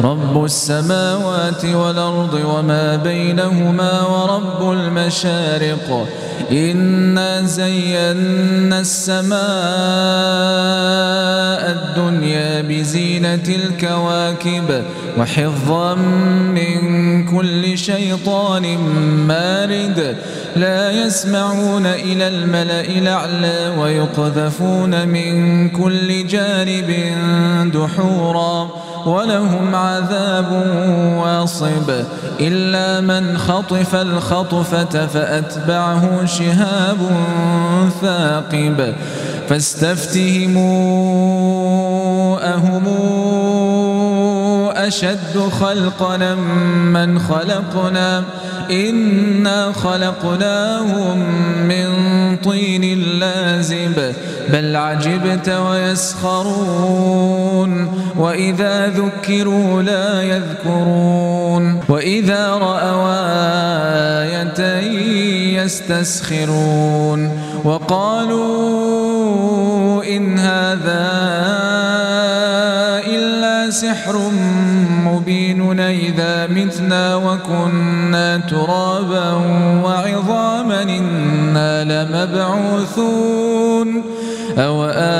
رب السماوات والأرض وما بينهما ورب المشارق. إنا زينا السماء الدنيا بزينة الكواكب وحفظا من كل شيطان مارد. لا يسمعون إلى الملأ الأعلى ويقذفون من كل جانب دحورا. ولهم عذاب واصب. إلا من خطف الخطفة فأتبعه شهاب ثاقب. فاستفتهموا أهم أشد خلقنا من خلقنا. إنا خلقناهم من طين لازب. بل عجبت ويسخرون. وإذا ذكروا لا يذكرون. وإذا رأوا آية يستسخرون. وقالوا إن هذا إلا سحر مبين إذا متنا وكنا ترابا وعظاما إنا لمبعوثون. أو آباؤنا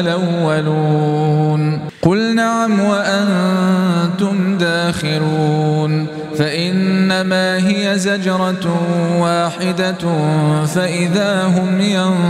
الأولون. قل نعم وأنتم داخرون فإنما هي زجرة واحدة فإذا هم ينظرون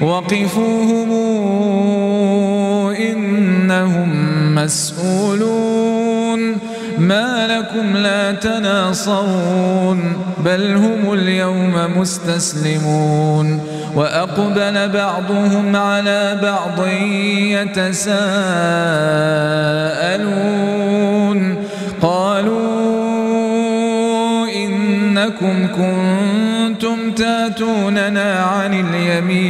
وقفوهم إنهم مسؤولون ما لكم لا تناصرون بل هم اليوم مستسلمون وأقبل بعضهم على بعض يتساءلون قالوا إنكم كنتم تاتوننا عن اليمين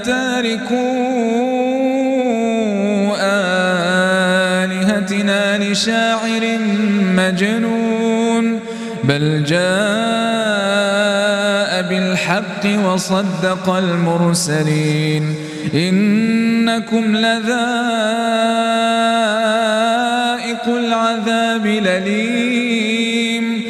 لتاركون آلهتنا لشاعر مجنون بل جاء بالحق وصدق المرسلين. إنكم لذائق العذاب لليم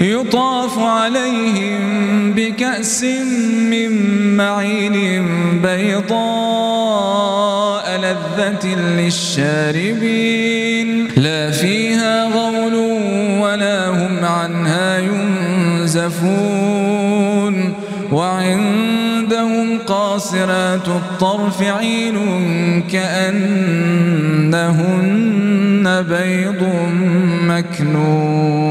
يطاف عليهم بكأس من معين بيضاء لذة للشاربين. لا فيها غول ولا هم عنها ينزفون. وعندهم قاصرات الطرف عين كأنهن بيض مكنون.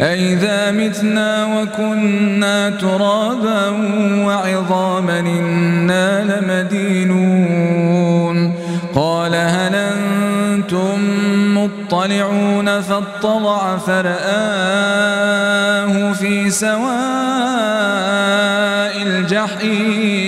أئذا متنا وكنا ترابا وعظاما إنا لمدينون. قال هل أنتم مطلعون فاطلع فرآه في سواء الجحيم.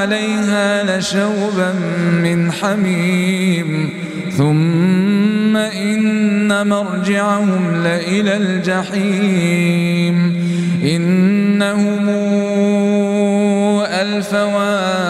عليها لشوبا من حميم. ثم إن مرجعهم لإلى الجحيم. إنهم ألفوا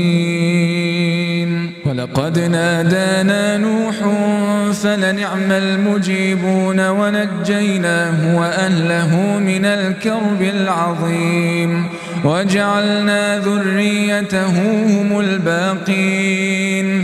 ولقد نادانا نوح فلنعم المجيبون ونجيناه وأهله من الكرب العظيم وجعلنا ذريته هم الباقين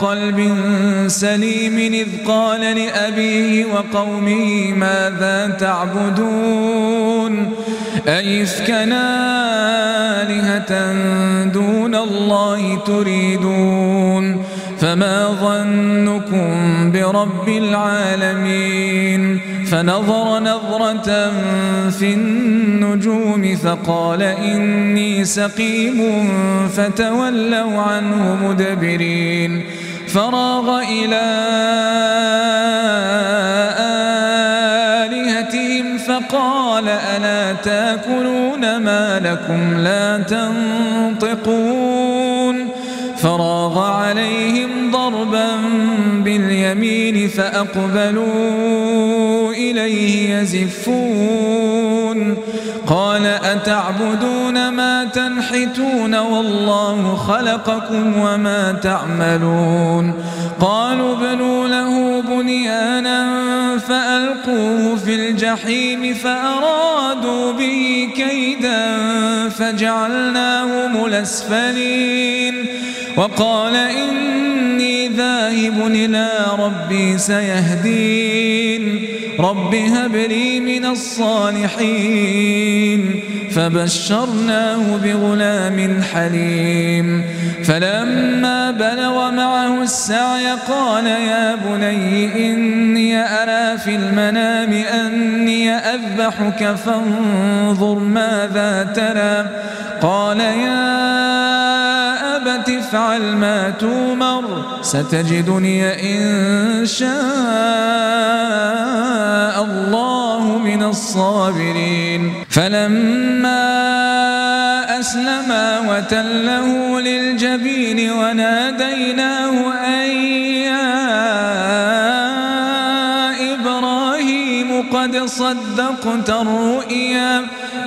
بقلب سليم إذ قال لأبيه وقومه ماذا تعبدون؟ أيفكنا آلهة دون الله تريدون؟ فما ظنكم برب العالمين؟ فنظر نظرة في النجوم فقال إني سقيم فتولوا عنه مدبرين. فراغ إلى آلهتهم فقال ألا تأكلون ما لكم لا تنطقون فراغ عليهم ضربا باليمين فأقبلوا إليه يزفون قال أتعبدون ما تنحتون والله خلقكم وما تعملون. قالوا بنوا له بنيانا فألقوه في الجحيم فأرادوا به كيدا فجعلناهم الأسفلين. وقال إني ذاهب إلى ربي سيهدين. رب هب لي من الصالحين. فبشرناه بغلام حليم. فلما بلغ معه السعي قال يا بني إني أرى في المنام أني أذبحك فانظر ماذا ترى. قال يا أبت افعل ما تومر ستجدني إن شاء الله من الصابرين. فلما أسلما وتله للجبين وناديناه أن يا إبراهيم قد صدقت الرؤيا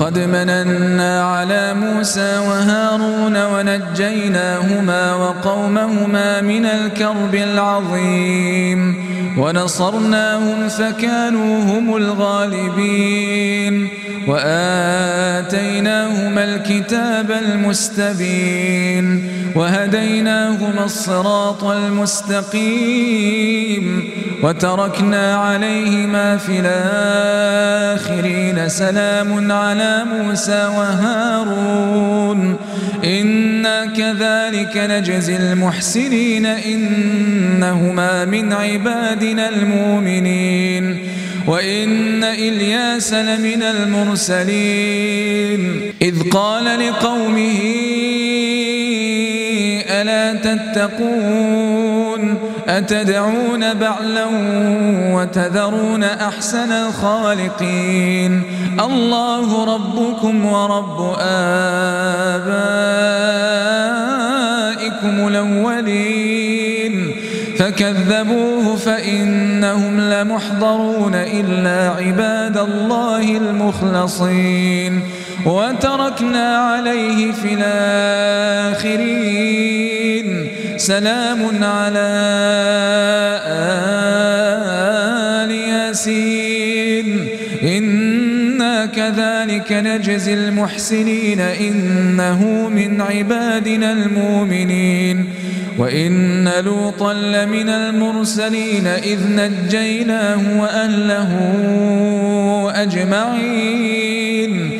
ولقد مننا على موسى وهارون ونجيناهما وقومهما من الكرب العظيم. ونصرناهم فكانوا هم الغالبين. وآتيناهما الكتاب المستبين. وهديناهما الصراط المستقيم وتركنا عليهما في الآخرين سلام على موسى وهارون. إنا كذلك نجزي المحسنين. إنهما من عبادنا المؤمنين. وإن إلياس لمن المرسلين. إذ قال لقومه ألا تتقون؟ أتدعون بعلا وتذرون أحسن الخالقين؟ الله ربكم ورب آبائكم الأولين. فكذبوه فإنهم لمحضرون إلا عباد الله المخلصين. وتركنا عليه في الآخرين سلام على آل ياسين. إنا كذلك نجزي المحسنين. إنه من عبادنا المؤمنين. وإن لوطا لمن المرسلين. إذ نجيناه وأهله أجمعين.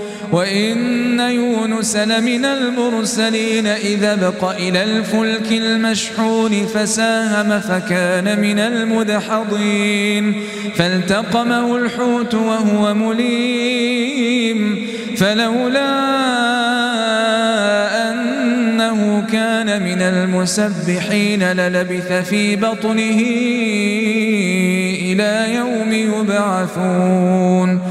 وإن يونس لمن المرسلين إذا بق إلى الفلك المشحون فساهم فكان من المدحضين فالتقمه الحوت وهو مليم فلولا أنه كان من المسبحين للبث في بطنه إلى يوم يبعثون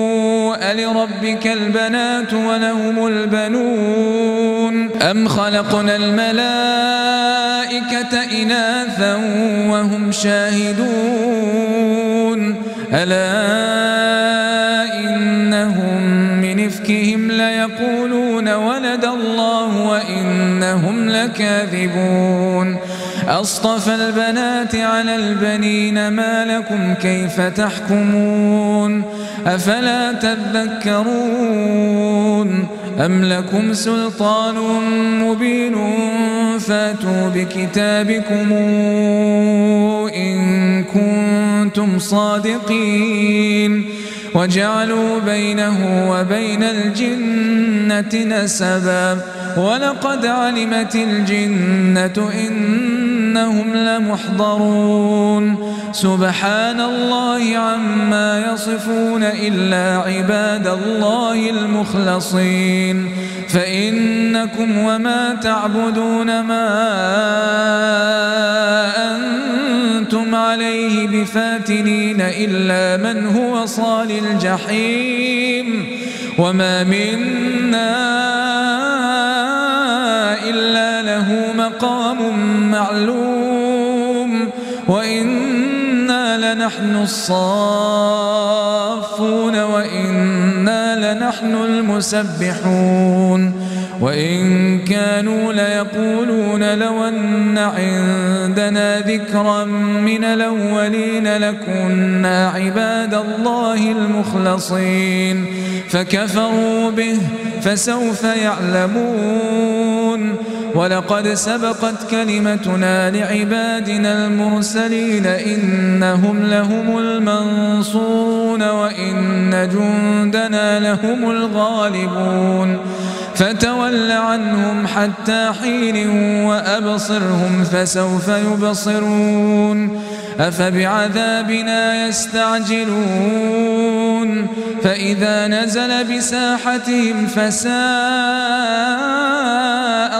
ألربك البنات ولهم البنون أم خلقنا الملائكة إناثا وهم شاهدون ألا إفكهم ليقولون ولد الله وإنهم لكاذبون أصطفى البنات على البنين ما لكم كيف تحكمون أفلا تذكرون أم لكم سلطان مبين فاتوا بكتابكم إن كنتم صادقين وجعلوا بينه وبين الجنة نسبا ولقد علمت الجنة إنهم لمحضرون. سبحان الله عما يصفون إلا عباد الله المخلصين. فإنكم وما تعبدون ما أنتم عليه بفاتنين إلا من هو صال الجحيم. وما منا مقام معلوم وإنا لنحن الصافون وإنا لنحن المسبحون وإن كانوا ليقولون لو أن عندنا ذكرا من الأولين لكنا عباد الله المخلصين فكفروا به فسوف يعلمون ولقد سبقت كلمتنا لعبادنا المرسلين إنهم لهم المنصورون وإن جندنا لهم الغالبون فتول عنهم حتى حين وأبصرهم فسوف يبصرون أفبعذابنا يستعجلون فإذا نزل بساحتهم فساء